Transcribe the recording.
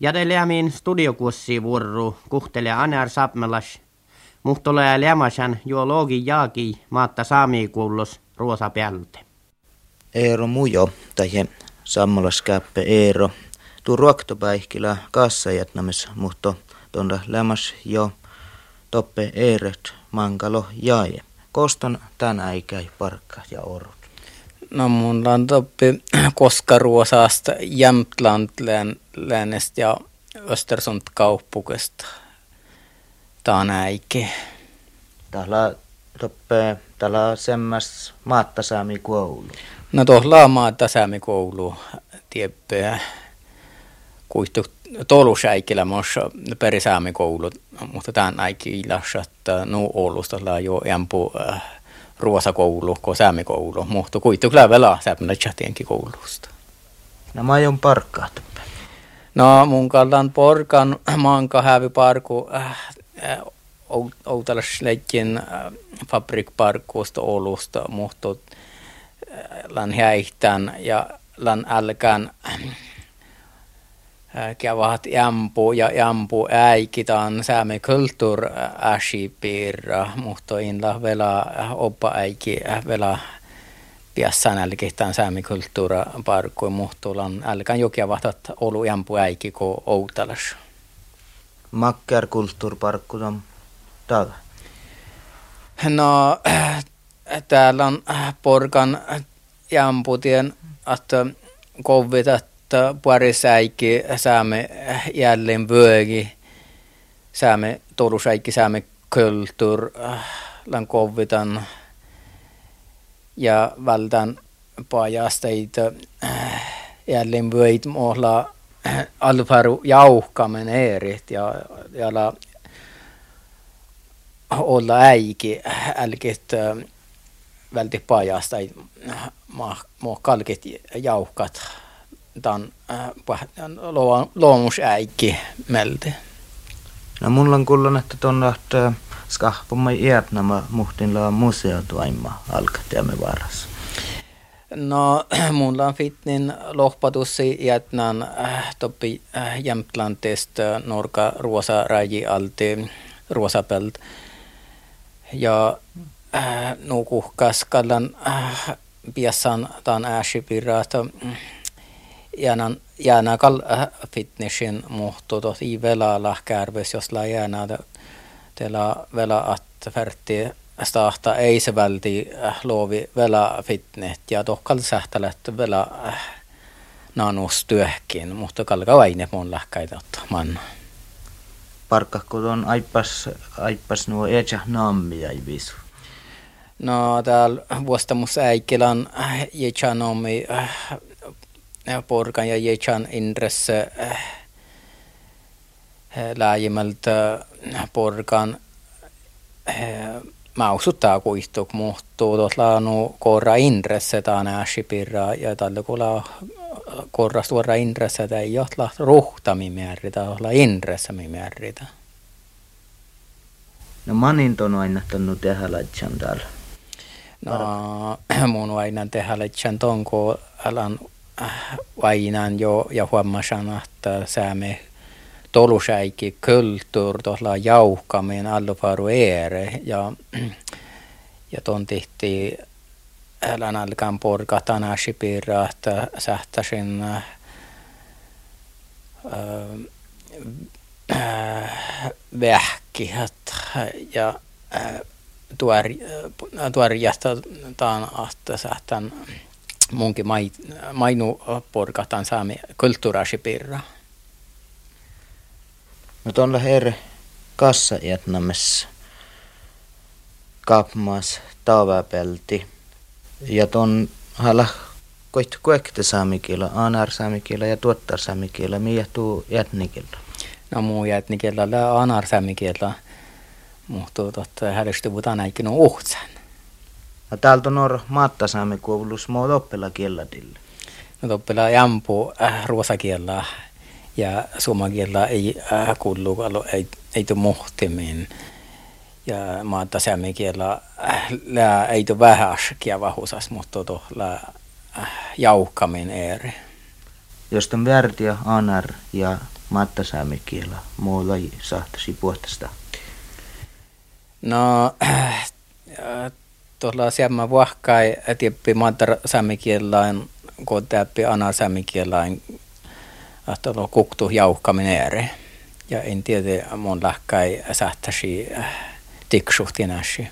Jadeleamin studiokurssi vuoro kuhtelee Anar Sapmelas, muhtolee lämäsän geologi jaaki maatta saamikuullos ruosa päältä. Eero Mujo, tai sammalaskäppe Eero, tuu ruoktopäihkilä kassajatnamis, mutta tuonda lämäs jo toppe Eeret mankalo jaaje. Koston tän äikäi parkka ja orut. No mun on toppi Koskaruosasta, Jämtland läänestä ja Östersund kauppukesta. Tää on äike. Täällä toppe, täällä semmäs maattasaami koulu. No tuolla maattasaami koulu tieppää. Kuihtu tolusäikillä mossa perisaami koulu, mutta tämän äikki ilassa, että nu Oulusta jo jämpu äh, ruosakoulu, ko saamikoulu, mutta kuitenkin kyllä vielä säpnä chatienkin koulusta. No mä aion parkkaat. No mun kallan porkan manka hävi parku äh, äh, Outalasleikin äh, fabrikparkuusta Oulusta, mutta äh, lan ja lan älkään kävahat jampu ja jampu äikitaan sääme kulttuur äsipiirra, mutta inla vela oppa äiki vela piassan älkihtaan sääme kulttuura parkku, mutta lan älkään jokia vahtat olu jampu äiki ko outalas. Makkar kulttuurparkku on täällä? No, täällä on porkan jamputien, että kovitat että pari säikki saamme jälleen vyögi, saamme torusäikki saamme kulttuur, lan kovitan ja valtan pajasteita jälleen vyöit mohla alfaru jauhkamen erit ja, ja la olla äiki älkit välti pajasta ma, ma kalkit jauhkat tämän äh, luomusäikki melti. No mulla on kuullut, että tuon lähtee skahpumma iät nämä muhtin laa museotuaimma alkateamme varas. No, mulla on fitnin lohpatussi jätnän äh, toppi äh, Jämtlantista norka ruosa raji alti ruosapelt. Ja äh, nukuhkas kallan äh, piassan taan ääsipirraata. Äh, jäänan, jäänä kal äh, fitnessin muhtu tot i vela lahkärves, jos la jäänä teillä vela att färti stahta ei se välti äh, luovi vela fitnet ja tohkal sähtälät vela äh, nanus työhkin, mutta kalka vaine mun lahkaita man. Parkka kun on aipas, aipas nuo eja nammi ei visu. No täällä vuostamus äikilän eja nammi porkan ja Jechan intresse äh, laajemmalta porkan äh, mausuttaa kuihtuk muhtuu tuolla no korra intresse taan äsipirra ja tällä kuulla korra suora intresse tai jotla ruhtami määritä olla intresse määritä. No manin ton aina tonnu tehdä laitsan täällä. No mun aina tehdä laitsan ton, kun alan vainan jo ja huomasin, että saamme tolusäikki kulttuur tuolla jauhkamien alluparu ere. Ja, ja ton tihti älän alkan porka tanasi piirra, että sähtäisin äh, äh, vähki ja äh, tuor, tuor jätetään, että sähtän munkin mai, mainu porkatan saami kulttuurasipirra. No tuolla her kassa jätnämessä kapmas taavapelti ja ton hala koit kuekte saamikilla, anar saamikilla ja tuottar saamikilla, miä tuu jätnikillä? No muu jätnikillä anar saamikilla, mutta totta hädästi vutan äikin on uhtsan. No täältä on nor maattasaami kuulus muut oppila kielladille. No oppila jampu äh, ruosakielä ja suomakielä ei äh, kuulu, ei, ei tule muhtimin. Ja maattasaami kielä äh, ei tule vähän vahusas, mutta tuolla äh, jauhkamin eri. Jos on värtiä, anar ja maatta saamikielä, muu laji sahtasi puhtasta? No, tuolla sieltä vahkai tieppi maatta saamikielään, kun täppi ana että on kuktu jauhkaminen eri. Ja en tiedä, mun lähkäi sähtäsi tiksuhti näsi.